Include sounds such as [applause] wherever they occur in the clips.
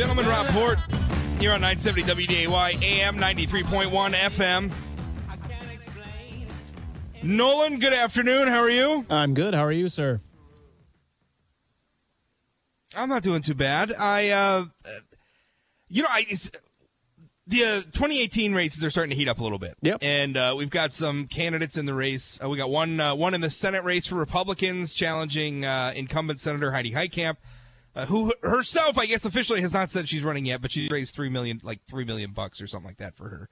gentlemen. Rob Port here on 970 WDAY, AM 93.1 FM. Nolan, good afternoon. How are you? I'm good. How are you, sir? I'm not doing too bad. I, uh, you know, I, it's, the uh, 2018 races are starting to heat up a little bit. Yep. And uh, we've got some candidates in the race. Uh, we got one uh, one in the Senate race for Republicans challenging uh, incumbent Senator Heidi Heitkamp, uh, who herself, I guess, officially has not said she's running yet, but she's raised three million, like three million bucks or something like that for her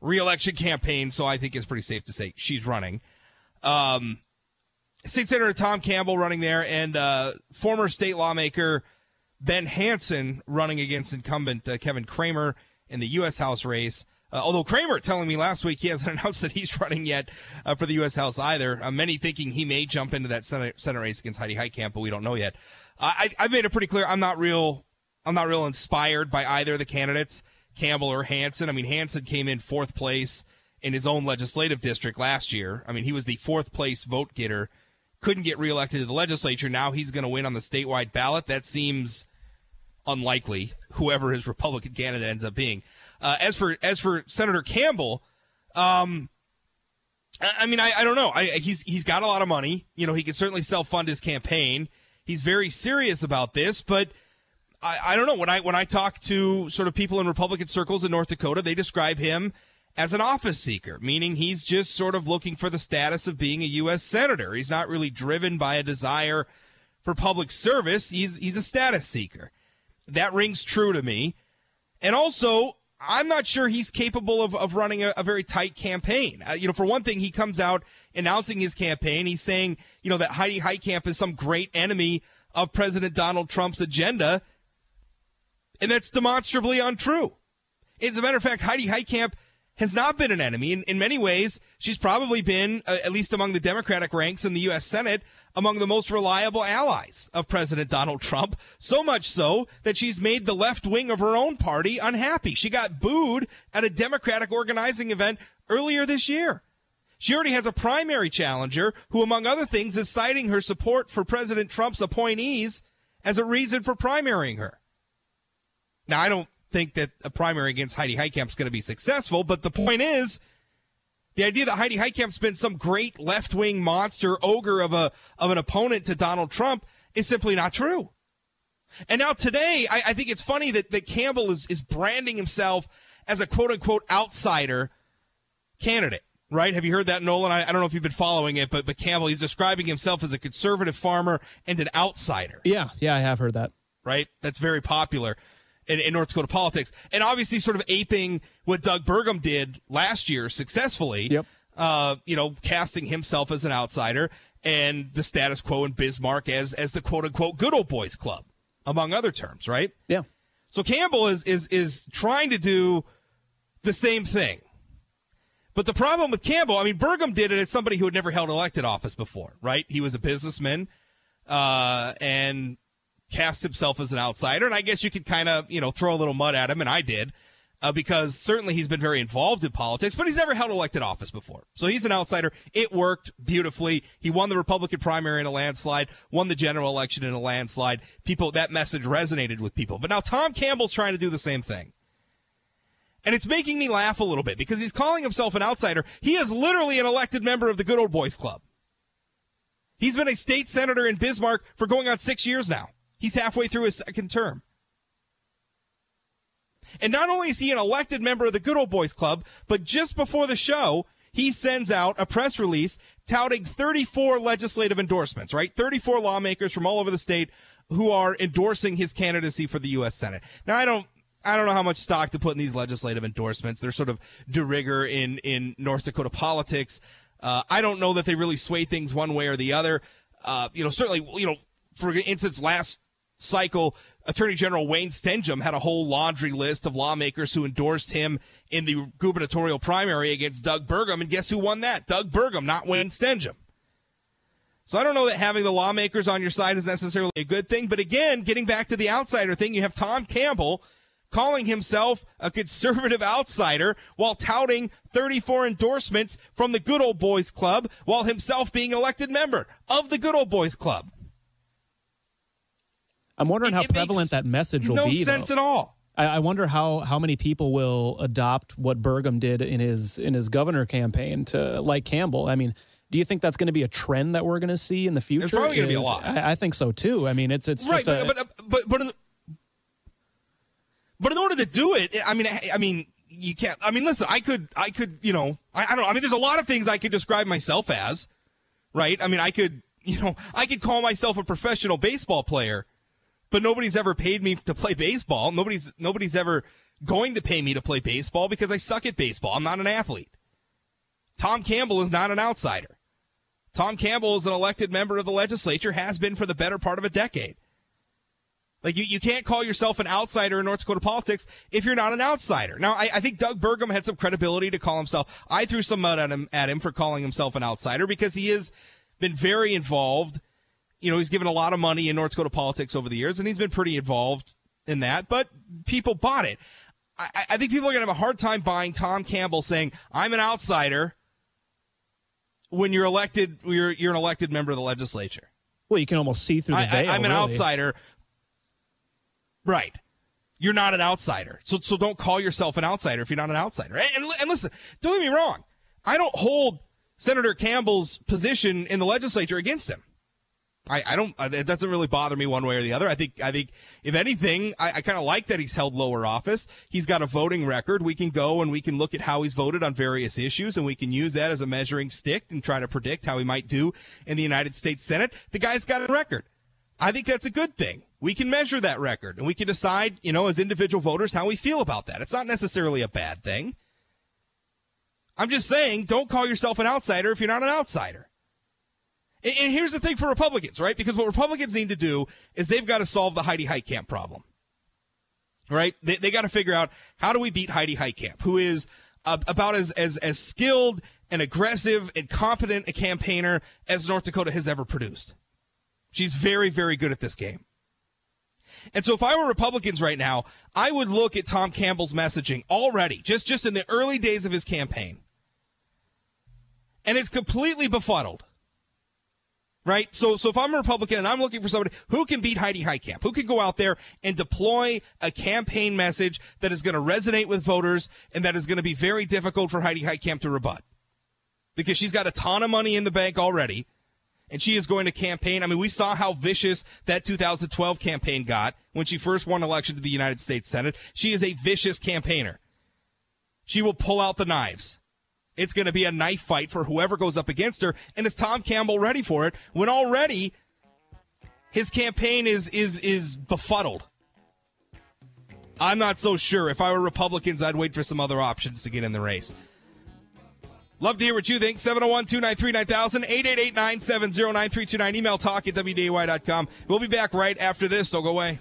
reelection campaign. So I think it's pretty safe to say she's running. Um, State Senator Tom Campbell running there, and uh, former state lawmaker Ben Hanson running against incumbent Kevin Cramer in the U.S. House race. Uh, although Cramer telling me last week he hasn't [laughs] announced that he's running yet uh, for the U.S. House either. Uh, many thinking he may jump into that Senate, Senate race against Heidi Heitkamp, but we don't know yet. I, I've made it pretty clear I'm not real. I'm not real inspired by either of the candidates, Campbell or Hanson. I mean, Hanson came in fourth place in his own legislative district last year. I mean, he was the fourth place vote getter, couldn't get reelected to the legislature. Now he's going to win on the statewide ballot. That seems unlikely, whoever his Republican candidate ends up being. Uh, as for as for Senator Campbell, um, I, I mean, I, I don't know. I, he's he's got a lot of money. You know, he can certainly self fund his campaign. He's very serious about this, but. I, I don't know when I when I talk to sort of people in Republican circles in North Dakota, they describe him as an office seeker, meaning he's just sort of looking for the status of being a U.S. senator. He's not really driven by a desire for public service. He's he's a status seeker. That rings true to me. And also, I'm not sure he's capable of, of running a, a very tight campaign. Uh, you know, for one thing, he comes out announcing his campaign. He's saying, you know, that Heidi Heitkamp is some great enemy of President Donald Trump's agenda. And that's demonstrably untrue. As a matter of fact, Heidi Heitkamp has not been an enemy. In, in many ways, she's probably been, uh, at least among the Democratic ranks in the U.S. Senate, among the most reliable allies of President Donald Trump. So much so that she's made the left wing of her own party unhappy. She got booed at a Democratic organizing event earlier this year. She already has a primary challenger who, among other things, is citing her support for President Trump's appointees as a reason for primarying her. Now, I don't think that a primary against Heidi Heitkamp is going to be successful, but the point is, the idea that Heidi Heitkamp's been some great left wing monster ogre of a of an opponent to Donald Trump is simply not true. And now today, I, I think it's funny that, that Campbell is, is branding himself as a quote unquote outsider candidate. Right? Have you heard that, Nolan? I, I don't know if you've been following it, but but Campbell, he's describing himself as a conservative farmer and an outsider. Yeah, yeah, I have heard that. Right? That's very popular in, in North Dakota politics, and obviously sort of aping what Doug Burgum did last year successfully. Yep. Uh, you know, casting himself as an outsider and the status quo in Bismarck as as the quote unquote good old boys club, among other terms, right? Yeah. So Campbell is is is trying to do the same thing. But the problem with Campbell, I mean, Burgum did it as somebody who had never held elected office before, right? He was a businessman, uh, and cast himself as an outsider. And I guess you could kind of, you know, throw a little mud at him, and I did, uh, because certainly he's been very involved in politics, but he's never held elected office before. So he's an outsider. It worked beautifully. He won the Republican primary in a landslide, won the general election in a landslide. People, that message resonated with people. But now Tom Campbell's trying to do the same thing. And it's making me laugh a little bit because he's calling himself an outsider. He is literally an elected member of the Good Old Boys Club. He's been a state senator in Bismarck for going on six years now. He's halfway through his second term. And not only is he an elected member of the Good Old Boys Club, but just before the show, he sends out a press release touting 34 legislative endorsements, right? 34 lawmakers from all over the state who are endorsing his candidacy for the U.S. Senate. Now, I don't, I don't know how much stock to put in these legislative endorsements. They're sort of de rigueur in, in North Dakota politics. Uh, I don't know that they really sway things one way or the other. Uh, you know, certainly, you know, for instance, last cycle, Attorney General Wayne Stenehjem had a whole laundry list of lawmakers who endorsed him in the gubernatorial primary against Doug Burgum. And guess who won that? Doug Burgum, not Wayne Stenehjem. So I don't know that having the lawmakers on your side is necessarily a good thing. But again, getting back to the outsider thing, you have Tom Campbell calling himself a conservative outsider while touting 34 endorsements from the Good Old Boys Club while himself being elected member of the Good Old Boys Club. I'm wondering It- how it prevalent that message will no be. sense though. at all. I, I wonder how how many people will adopt what Burgum did in his in his governor campaign to like Campbell. I mean, do you think that's going to be a trend that we're going to see in the future? probably gonna be a lot. I, I think so too. I mean, it's it's right, just a, but, but but but but in order to do it, I mean, I, I mean, you can't. I mean, listen, I could, I could, you know, I, I don't. know. I mean, there's a lot of things I could describe myself as, right? I mean, I could, you know, I could call myself a professional baseball player, but nobody's ever paid me to play baseball. Nobody's nobody's ever going to pay me to play baseball because I suck at baseball. I'm not an athlete. Tom Campbell is not an outsider. Tom Campbell is an elected member of the legislature, has been for the better part of a decade. Like you, you can't call yourself an outsider in North Dakota politics if you're not an outsider. Now, I, I think Doug Burgum had some credibility to call himself. I threw some mud at him at him for calling himself an outsider because he has been very involved. You know, he's given a lot of money in North Dakota politics over the years, and he's been pretty involved in that. But people bought it. I, I think people are going to have a hard time buying Tom Campbell saying, "I'm an outsider." When you're elected, you're you're an elected member of the legislature. well, you can almost see through the veil. I, am an really. outsider. Right. You're not an outsider. So, so don't call yourself an outsider if you're not an outsider. And, and, and listen, don't get me wrong. I don't hold Senator Campbell's position in the legislature against him. I, I don't, uh, it doesn't really bother me one way or the other. I think, I think, if anything, I, I kind of like that he's held lower office. He's got a voting record. We can go and we can look at how he's voted on various issues and we can use that as a measuring stick and try to predict how he might do in the United States Senate. The guy's got a record. I think that's a good thing. We can measure that record and we can decide, you know, as individual voters, how we feel about that. It's not necessarily a bad thing. I'm just saying, don't call yourself an outsider if you're not an outsider. And, and here's the thing for Republicans, right? Because what Republicans need to do is they've got to solve the Heidi Heitkamp problem. Right? They, they got to figure out how do we beat Heidi Heitkamp, who is uh, about as, as, as skilled and aggressive and competent a campaigner as North Dakota has ever produced. She's very, very good at this game. And so if I were Republicans right now, I would look at Tom Campbell's messaging already, just, just in the early days of his campaign. And it's completely befuddled. Right? So, so if I'm a Republican and I'm looking for somebody who can beat Heidi Heitkamp, who can go out there and deploy a campaign message that is going to resonate with voters and that is going to be very difficult for Heidi Heitkamp to rebut. Because she's got a ton of money in the bank already and she is going to campaign. I mean, we saw how vicious that 2012 campaign got when she first won election to the United States Senate. She is a vicious campaigner. She will pull out the knives. It's going to be a knife fight for whoever goes up against her. And is Tom Campbell ready for it when already his campaign is, is, is befuddled? I'm not so sure. If I were Republicans, I'd wait for some other options to get in the race. Love to hear what you think. 701 293 9000, 888 970 9329. Email talk at WDAY.com. We'll be back right after this. Don't go away.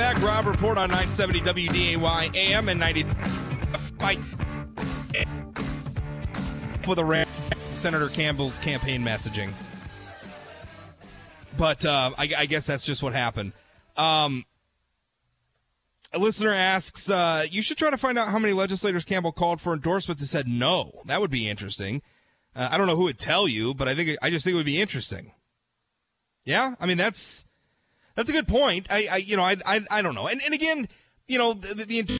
Back. Rob Port on 970 WDAY AM and 90. Fight for the Ram- Senator Campbell's campaign messaging. But uh, I, I guess that's just what happened. Um, a listener asks, uh, you should try to find out how many legislators Campbell called for endorsements and said no. That would be interesting. Uh, I don't know who would tell you, but I think I just think it would be interesting. Yeah, I mean that's that's a good point. I, I you know, I, I, I don't know. And, and again, you know, the, the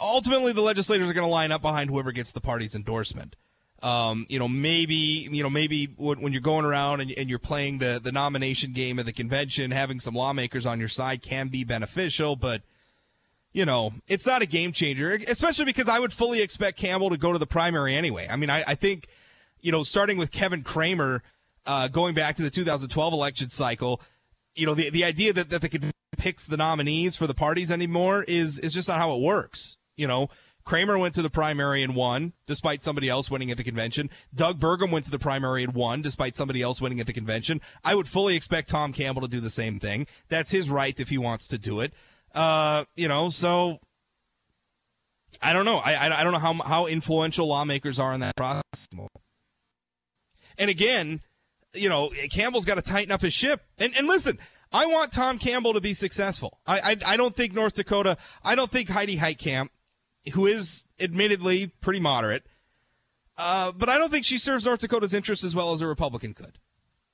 ultimately the legislators are going to line up behind whoever gets the party's endorsement. Um, you know, maybe, you know, maybe when, you're going around and, and you're playing the, the nomination game at the convention, having some lawmakers on your side can be beneficial, but, you know, it's not a game changer, especially because I would fully expect Campbell to go to the primary anyway. I mean, I, I think, you know, starting with Kevin Cramer, uh, going back to the 2012 election cycle, you know, the, the idea that, that the convention picks the nominees for the parties anymore is, is just not how it works. You know, Cramer went to the primary and won, despite somebody else winning at the convention. Doug Burgum went to the primary and won, despite somebody else winning at the convention. I would fully expect Tom Campbell to do the same thing. That's his right if he wants to do it. Uh, you know, so I don't know. I, I don't know how how influential lawmakers are in that process. And again, you know, Campbell's got to tighten up his ship. And and listen, I want Tom Campbell to be successful. I I, I don't think North Dakota. I don't think Heidi Heitkamp, who is admittedly pretty moderate, uh, but I don't think she serves North Dakota's interests as well as a Republican could.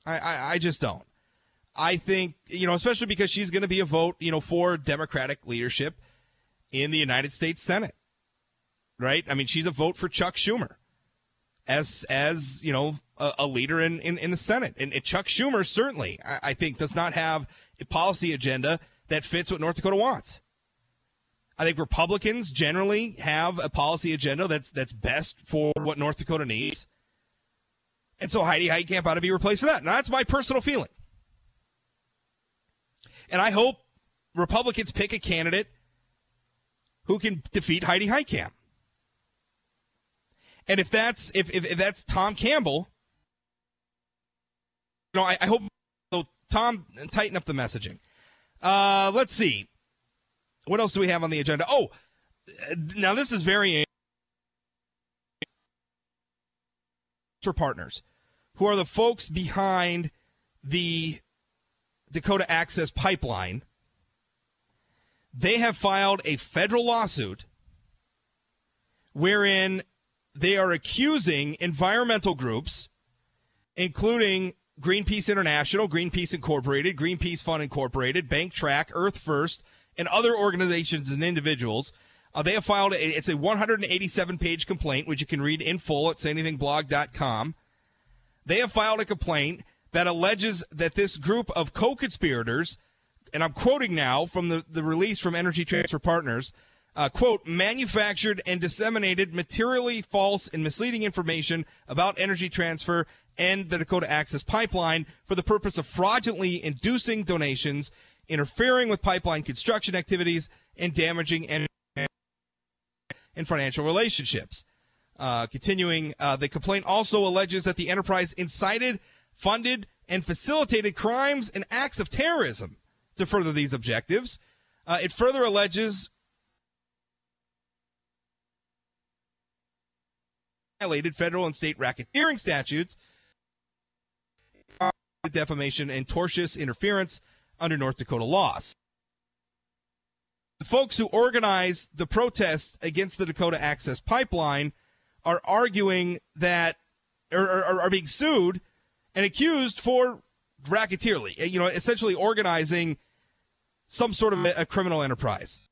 I, I, I just don't. I think, you know, especially because she's going to be a vote, you know, for Democratic leadership in the United States Senate. Right? I mean, she's a vote for Chuck Schumer as, as, you know, a, a leader in, in, in, the Senate. And, and Chuck Schumer certainly, I, I think, does not have a policy agenda that fits what North Dakota wants. I think Republicans generally have a policy agenda that's that's best for what North Dakota needs. And so Heidi Heitkamp ought to be replaced for that. Now that's my personal feeling. And I hope Republicans pick a candidate who can defeat Heidi Heitkamp. And if that's if, if, if that's Tom Campbell, you know, I, I hope so Tom tighten up the messaging. Uh, let's see. What else do we have on the agenda? Oh, now this is very for partners, who are the folks behind the Dakota Access Pipeline. They have filed a federal lawsuit wherein they are accusing environmental groups, including Greenpeace International, Greenpeace Incorporated, Greenpeace Fund Incorporated, BankTrack, Earth First, and other organizations and individuals. Uh, they have filed a, it's a 187 page complaint, which you can read in full at sayanythingblog.com. They have filed a complaint that alleges that this group of co-conspirators, and I'm quoting now from the, the release from Energy Transfer Partners, uh, quote, manufactured and disseminated materially false and misleading information about energy transfer and the Dakota Access Pipeline for the purpose of fraudulently inducing donations interfering with pipeline construction activities, and damaging and, and financial relationships. Uh, continuing, uh, the complaint also alleges that the enterprise incited, funded, and facilitated crimes and acts of terrorism to further these objectives. Uh, it further alleges violated federal and state racketeering statutes, uh, defamation, and tortious interference under North Dakota laws. The folks who organized the protests against the Dakota Access Pipeline are arguing that, or, or are being sued and accused for racketeerly, you know, essentially organizing some sort of a, a criminal enterprise.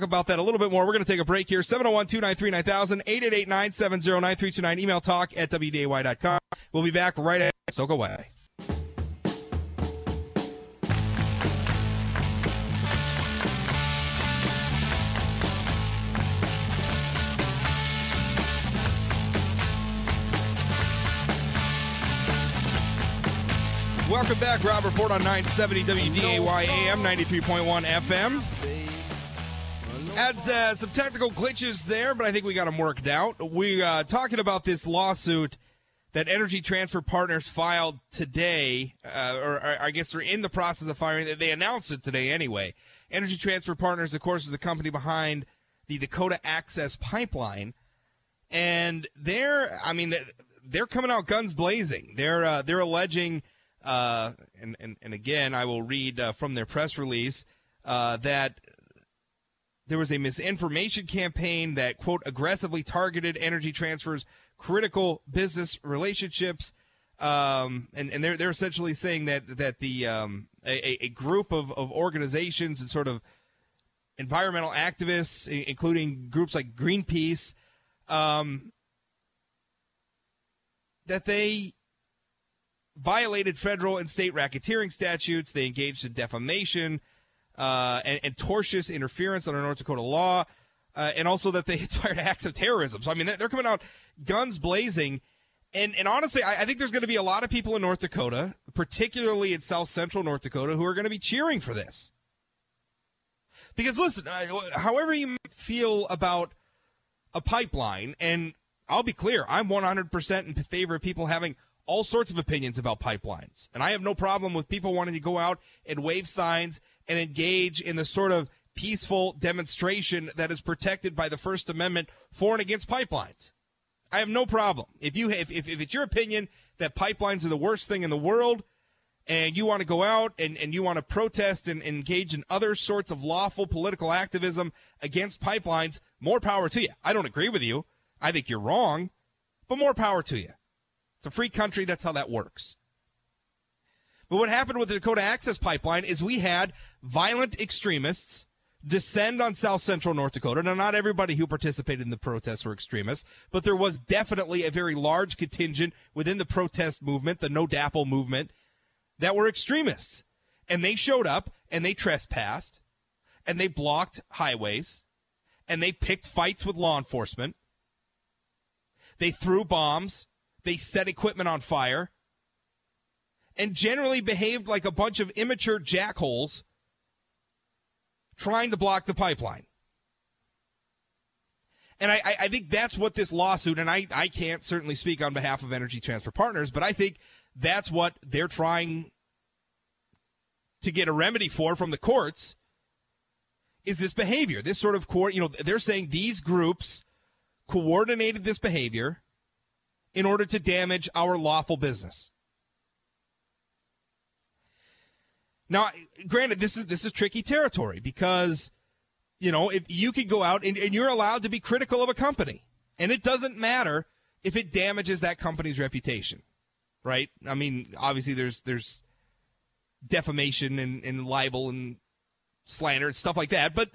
About that a little bit more. We're going to take a break here. 701 293 9000, 888 970 9329. Email talk at WDAY.com. We'll be back right. So go away. Welcome back. Rob Port on 970 WDAY AM 93.1 FM. Had uh, some technical glitches there, but I think we got them worked out. We uh, talking about this lawsuit that Energy Transfer Partners filed today, uh, or, or, I guess they're in the process of filing. They announced it today anyway. Energy Transfer Partners, of course, is the company behind the Dakota Access Pipeline, and they're, I mean, they're coming out guns blazing. They're uh, they're alleging uh, and, and, and again, I will read uh, from their press release uh, that there was a misinformation campaign that, quote, aggressively targeted Energy Transfer's critical business relationships. Um, and, and they're, they're essentially saying that, that the, um, a, a group of, of organizations and sort of environmental activists, including groups like Greenpeace, um, that they violated federal and state racketeering statutes. They engaged in defamation uh, and, and, tortious interference under North Dakota law, uh, and also that they [laughs] inspired acts of terrorism. So, I mean, they're coming out guns blazing. And, and honestly, I, I think there's going to be a lot of people in North Dakota, particularly in South Central North Dakota, who are going to be cheering for this. Because listen, however you feel about a pipeline, and I'll be clear, I'm 100% in favor of people having all sorts of opinions about pipelines. And I have no problem with people wanting to go out and wave signs and engage in the sort of peaceful demonstration that is protected by the First Amendment for and against pipelines. I have no problem. If you if, if, if it's your opinion that pipelines are the worst thing in the world and you want to go out and, and you want to protest and, and engage in other sorts of lawful political activism against pipelines, more power to you. I don't agree with you. I think you're wrong, but more power to you. It's a free country. That's how that works. But what happened with the Dakota Access Pipeline is we had violent extremists descend on south central North Dakota. Now, not everybody who participated in the protests were extremists, but there was definitely a very large contingent within the protest movement, the NoDAPL movement, that were extremists. And they showed up and they trespassed and they blocked highways and they picked fights with law enforcement. They threw bombs. They set equipment on fire and generally behaved like a bunch of immature jackholes trying to block the pipeline. And I, I, think that's what this lawsuit, and I, I can't certainly speak on behalf of Energy Transfer Partners, but I think that's what they're trying to get a remedy for from the courts is this behavior. This sort of court, you know, they're saying these groups coordinated this behavior in order to damage our lawful business. Now, granted, this is this is tricky territory because you know if you could go out and, and you're allowed to be critical of a company, and it doesn't matter if it damages that company's reputation, right? I mean, obviously there's there's defamation and, and libel and slander and stuff like that, but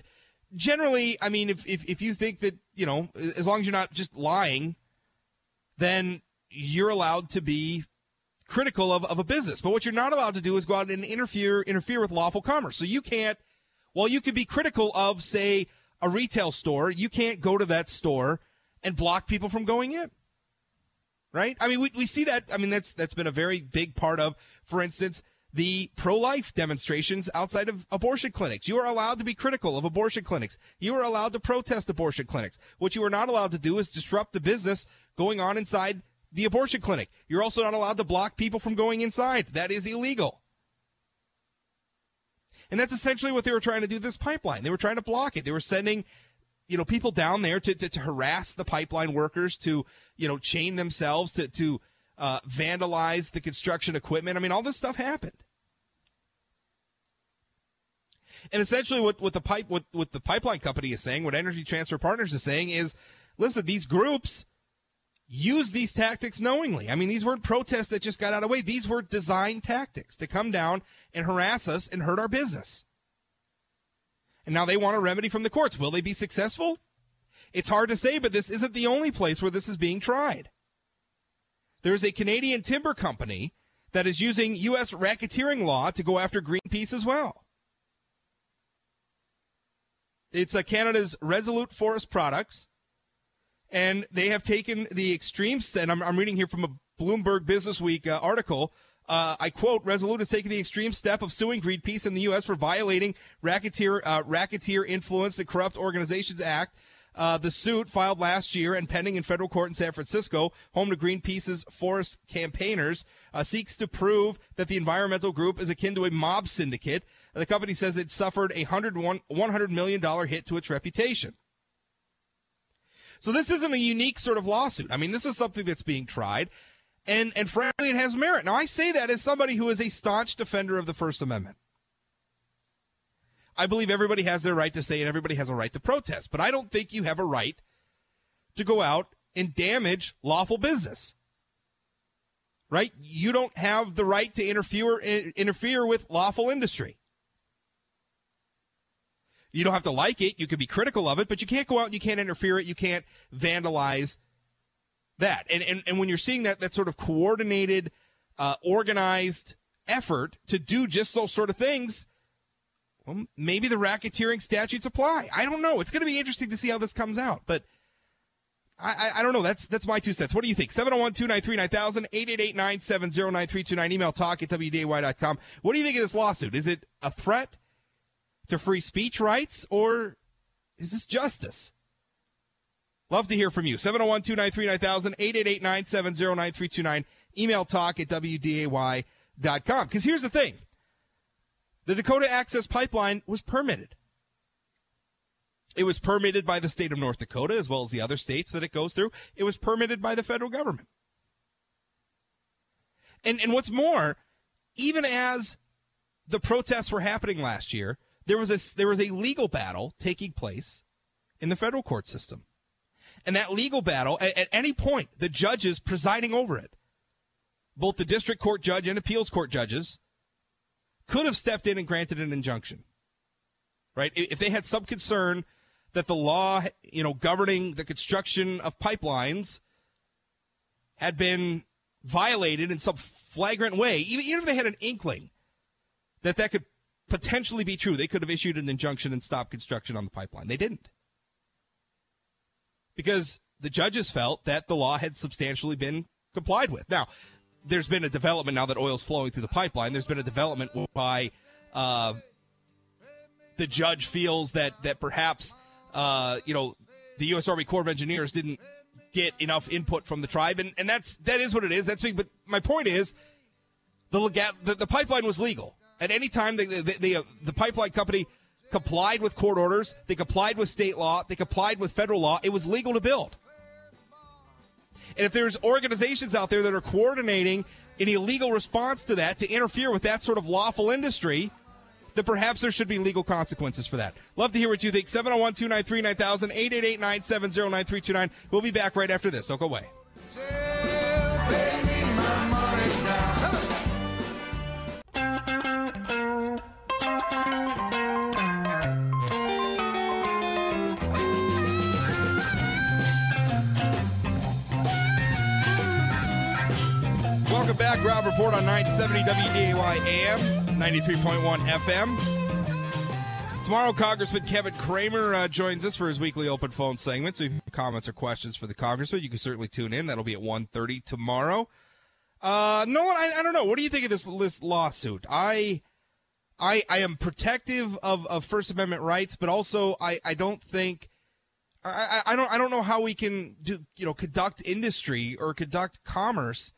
generally, I mean, if, if if you think that you know, as long as you're not just lying, then you're allowed to be critical of, of a business. But what you're not allowed to do is go out and interfere interfere with lawful commerce. So you can't well, you could be critical of, say, a retail store, you can't go to that store and block people from going in. Right? I mean, we, we see that. I mean, that's that's been a very big part of, for instance, the pro-life demonstrations outside of abortion clinics. You are allowed to be critical of abortion clinics. You are allowed to protest abortion clinics. What you are not allowed to do is disrupt the business going on inside the abortion clinic. You're also not allowed to block people from going inside. That is illegal. And that's essentially what they were trying to do this pipeline. They were trying to block it. They were sending, you know, people down there to, to, to harass the pipeline workers, to, you know, chain themselves, to, to uh, vandalize the construction equipment. I mean, all this stuff happened. And essentially what, what the pipe what, what the pipeline company is saying, what Energy Transfer Partners is saying is, listen, these groups use these tactics knowingly. I mean, these weren't protests that just got out of the way. These were design tactics to come down and harass us and hurt our business. And now they want a remedy from the courts. Will they be successful? It's hard to say, but this isn't the only place where this is being tried. There's a Canadian timber company that is using U.S. racketeering law to go after Greenpeace as well. It's a Canada's Resolute Forest Products and they have taken the extreme and I'm, I'm reading here from a Bloomberg Business Week uh, article. Uh, I quote: "Resolute has taken the extreme step of suing Greenpeace in the U.S. for violating racketeer uh, racketeer influence and corrupt organizations act." Uh, the suit filed last year and pending in federal court in San Francisco, home to Greenpeace's forest campaigners, uh, seeks to prove that the environmental group is akin to a mob syndicate. The company says it suffered a $100 million hit to its reputation. So this isn't a unique sort of lawsuit. I mean, this is something that's being tried, and and frankly, it has merit. Now, I say that as somebody who is a staunch defender of the First Amendment. I believe everybody has their right to say and everybody has a right to protest, but I don't think you have a right to go out and damage lawful business. Right? You don't have the right to interfere interfere with lawful industry. You don't have to like it. You can be critical of it, but you can't go out and you can't interfere it. You can't vandalize that. And, and, and when you're seeing that, that sort of coordinated, uh, organized effort to do just those sort of things, well, maybe the racketeering statutes apply. I don't know. It's going to be interesting to see how this comes out, but I, I, I don't know. That's that's my two cents. What do you think? 701 293 9000 888 970 9329. Email talk at WDAY.com. What do you think of this lawsuit? Is it a threat? to free speech rights, or is this justice? Love to hear from you. 701 293 9000 888 970 9329. Email talk at WDAY.com. Because here's the thing the Dakota Access Pipeline was permitted. It was permitted by the state of North Dakota as well as the other states that it goes through. It was permitted by the federal government. And and what's more, even as the protests were happening last year, there was a there was a legal battle taking place in the federal court system. And that legal battle, at, at any point, the judges presiding over it, both the district court judge and appeals court judges, could have stepped in and granted an injunction. Right? If they had some concern that the law, you know, governing the construction of pipelines had been violated in some flagrant way, even, even if they had an inkling that that could potentially be true, they could have issued an injunction and stopped construction on the pipeline. They didn't. Because the judges felt that the law had substantially been complied with. Now, there's been a development now that oil's flowing through the pipeline. There's been a development by uh, the judge feels that that perhaps uh, you know the U.S. Army Corps of Engineers didn't get enough input from the tribe, and, and that's that is what it is. That's big. But my point is, the the, the pipeline was legal at any time. The the, the, uh, the pipeline company complied with court orders. They complied with state law. They complied with federal law. It was legal to build. And if there's organizations out there that are coordinating an illegal response to that to interfere with that sort of lawful industry, then perhaps there should be legal consequences for that. Love to hear what you think. 701 293 9000 888 970 9329. We'll be back right after this. Don't go away. Welcome back. Rob Port on 970 WDAY AM, 93.1 FM. Tomorrow, Congressman Kevin Cramer uh, joins us for his weekly open phone segment. So if you have comments or questions for the congressman, you can certainly tune in. That'll be at 1.30 tomorrow. Uh, Nolan, I, I don't know. What do you think of this, this lawsuit? I, I, I am protective of, of First Amendment rights, but also I, I don't think I, I don't I don't know how we can do you know conduct industry or conduct commerce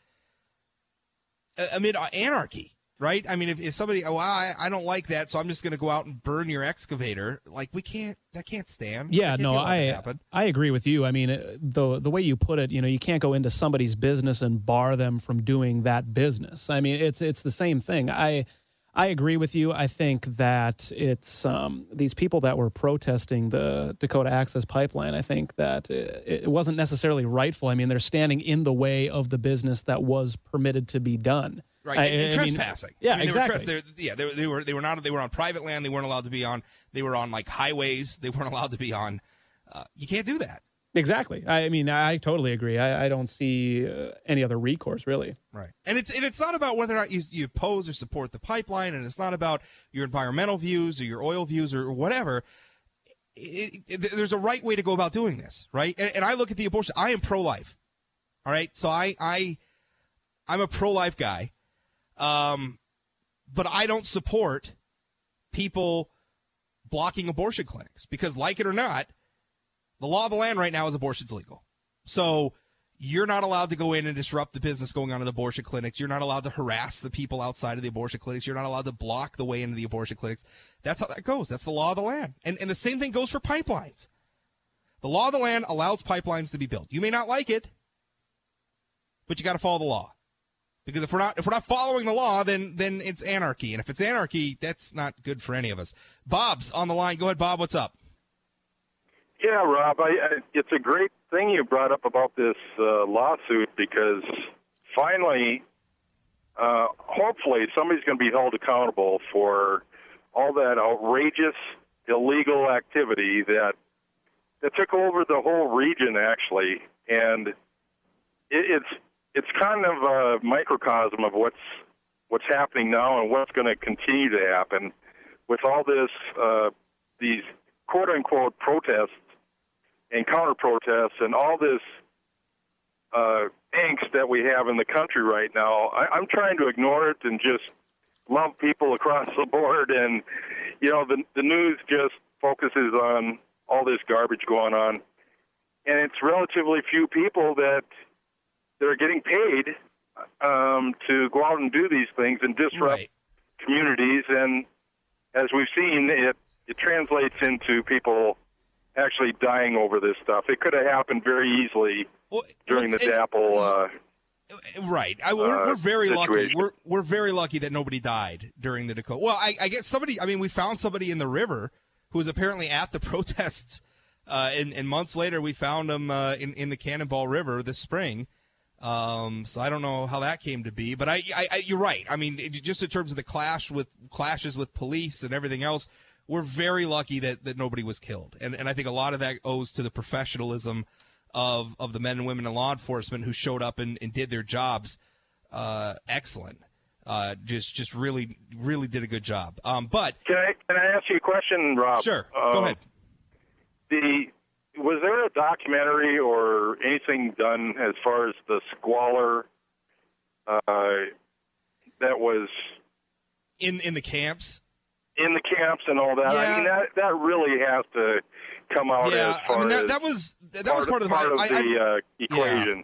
amid anarchy, right? I mean, if, if somebody, oh, I, I don't like that, so I'm just going to go out and burn your excavator. Like we can't, that can't stand. Yeah, no, I, I agree with you. I mean, uh, the the way you put it, you know, you can't go into somebody's business and bar them from doing that business. I mean, it's it's the same thing. I. I agree with you. I think that it's um, these people that were protesting the Dakota Access Pipeline. I think that it, it, wasn't necessarily rightful. I mean, they're standing in the way of the business that was permitted to be done. Right, I, and, trespassing. Mean, yeah, I mean, exactly. They were, yeah, they, they, were they were not they were on private land. They weren't allowed to be on. They were on like highways. They weren't allowed to be on. Uh, you can't do that. Exactly. I mean, I totally agree. I, I don't see uh, any other recourse, really. Right. And it's and it's not about whether or not you, you oppose or support the pipeline, and it's not about your environmental views or your oil views or whatever. It, it, there's a right way to go about doing this, right? And, and I look at the abortion. I am pro-life. All right. So I I I'm a pro-life guy, um, but I don't support people blocking abortion clinics because, like it or not the law of the land right now is abortion's legal. So you're not allowed to go in and disrupt the business going on in the abortion clinics. You're not allowed to harass the people outside of the abortion clinics. You're not allowed to block the way into the abortion clinics. That's how that goes. That's the law of the land. And, and the same thing goes for pipelines. The law of the land allows pipelines to be built. You may not like it, but you got to follow the law. Because if we're not if we're not following the law, then then it's anarchy. And if it's anarchy, that's not good for any of us. Bob's on the line. Go ahead, Bob. What's up? Yeah, Rob, I, I, it's a great thing you brought up about this uh, lawsuit because finally, uh, hopefully, somebody's going to be held accountable for all that outrageous, illegal activity that that took over the whole region, actually, and it, it's it's kind of a microcosm of what's what's happening now and what's going to continue to happen with all this uh, these quote unquote protests and counter protests and all this uh, angst that we have in the country right now. I, I'm trying to ignore it and just love people across the board. And you know, the the news just focuses on all this garbage going on, and it's relatively few people that that are getting paid um, to go out and do these things and disrupt right. communities. And as we've seen, it it translates into people actually dying over this stuff. It could have happened very easily Well, during the it's- Uh, Right. I, we're, uh, we're very lucky. We're we're very lucky that nobody died during the Dakota. Well, I, I guess somebody. I mean, we found somebody in the river who was apparently at the [laughs] protests, uh, and, and months later we found him uh, in in the Cannonball River this spring. Um, so I don't know how that came to be, but I, I, I you're right. I mean, it, just in terms of the clash with clashes with police and everything else, we're very lucky that, that nobody was killed, and and I think a lot of that owes to the professionalism of of the men and women in law enforcement who showed up and, and did their jobs uh, excellent. Uh, just just really really did a good job. Um, but can I can I ask you a question, Rob? sure, Uh, go ahead. The was there a documentary or anything done as far as the squalor uh, that was In in the camps, in the camps and all that? Yeah. I mean, that that really has to come out yeah. as far I mean that, that was that was part of the part of I- I- the uh, equation.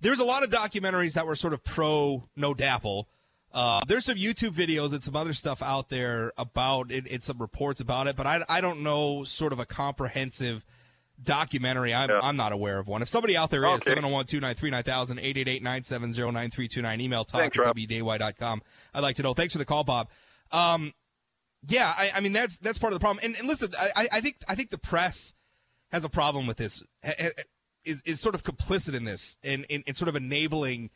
there's a lot of documentaries that were sort of pro NoDAPL. Uh, there's some YouTube videos and some other stuff out there about it, and some reports about it, but I, I don't know sort of a comprehensive documentary. I'm, Yeah. I'm not aware of one. If somebody out there is, Okay. 701 293 9000, 888 970 9329, email talk Thanks, at Rob. wdaY.com. I'd like to know. Thanks for the call, Bob. Um, yeah, I, I mean that's that's part of the problem. And, and listen, I, I- think I think the press has a problem with this. Is is sort of complicit in this and in, sort of enabling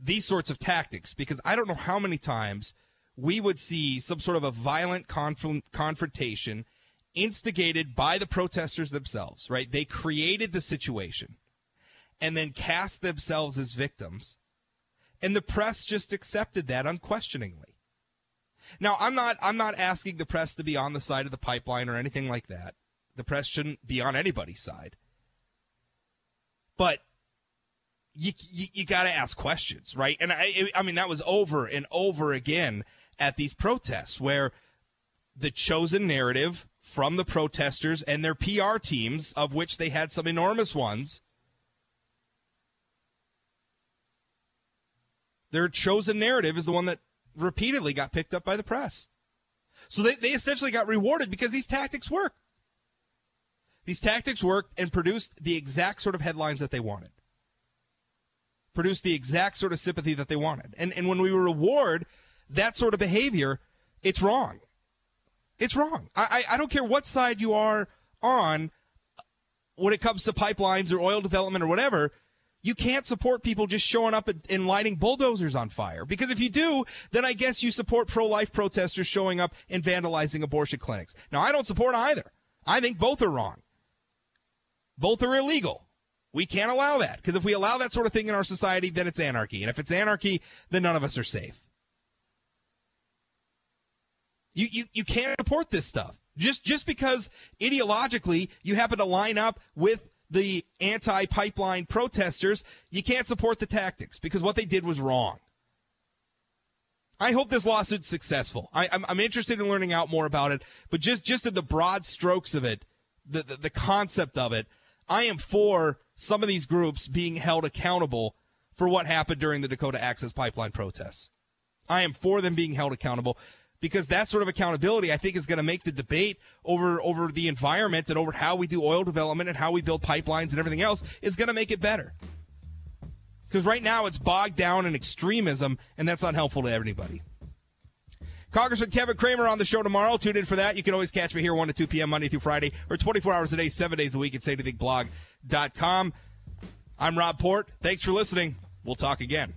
these sorts of tactics because I don't know how many times we would see some sort of a violent conf- confrontation instigated by the protesters themselves, right? They created the situation and then cast themselves as victims. And the press just accepted that unquestioningly. Now, I'm not I'm not asking the press to be on the side of the pipeline or anything like that. The press shouldn't be on anybody's side. But you you, you got to ask questions, right? And I I mean that was over and over again at these protests where the chosen narrative from the protesters and their PR teams, of which they had some enormous ones, their chosen narrative is the one that repeatedly got picked up by the press. So they, they essentially got rewarded because these tactics worked. These tactics worked and produced the exact sort of headlines that they wanted. Produced the exact sort of sympathy that they wanted. And and when we reward that sort of behavior, it's wrong. It's wrong. I, I, I don't care what side you are on when it comes to pipelines or oil development or whatever. You can't support people just showing up and, lighting bulldozers on fire. Because if you do, then I guess you support pro life protesters showing up and vandalizing abortion clinics. Now, I don't support either. I think both are wrong. Both are illegal. We can't allow that. Because if we allow that sort of thing in our society, then it's anarchy. And if it's anarchy, then none of us are safe. You, you, you can't support this stuff. Just, just because ideologically you happen to line up with the anti pipeline protesters, you can't support the tactics because what they did was wrong. I hope this lawsuit's successful. I, I'm, I'm interested in learning out more about it, but just, just in the broad strokes of it, the, the, the concept of it, I am for some of these groups being held accountable for what happened during the Dakota Access Pipeline protests. I am for them being held accountable because that sort of accountability I think is going to make the debate over over the environment and over how we do oil development and how we build pipelines and everything else is going to make it better. Because right now it's bogged down in extremism and that's not helpful to anybody. Congressman Kevin Cramer on the show tomorrow. Tune in for that. You can always catch me here 1 to 2 p.m. Monday through Friday or 24 hours a day, 7 days a week at sayanythingblog.com. I'm Rob Port. Thanks for listening. We'll talk again.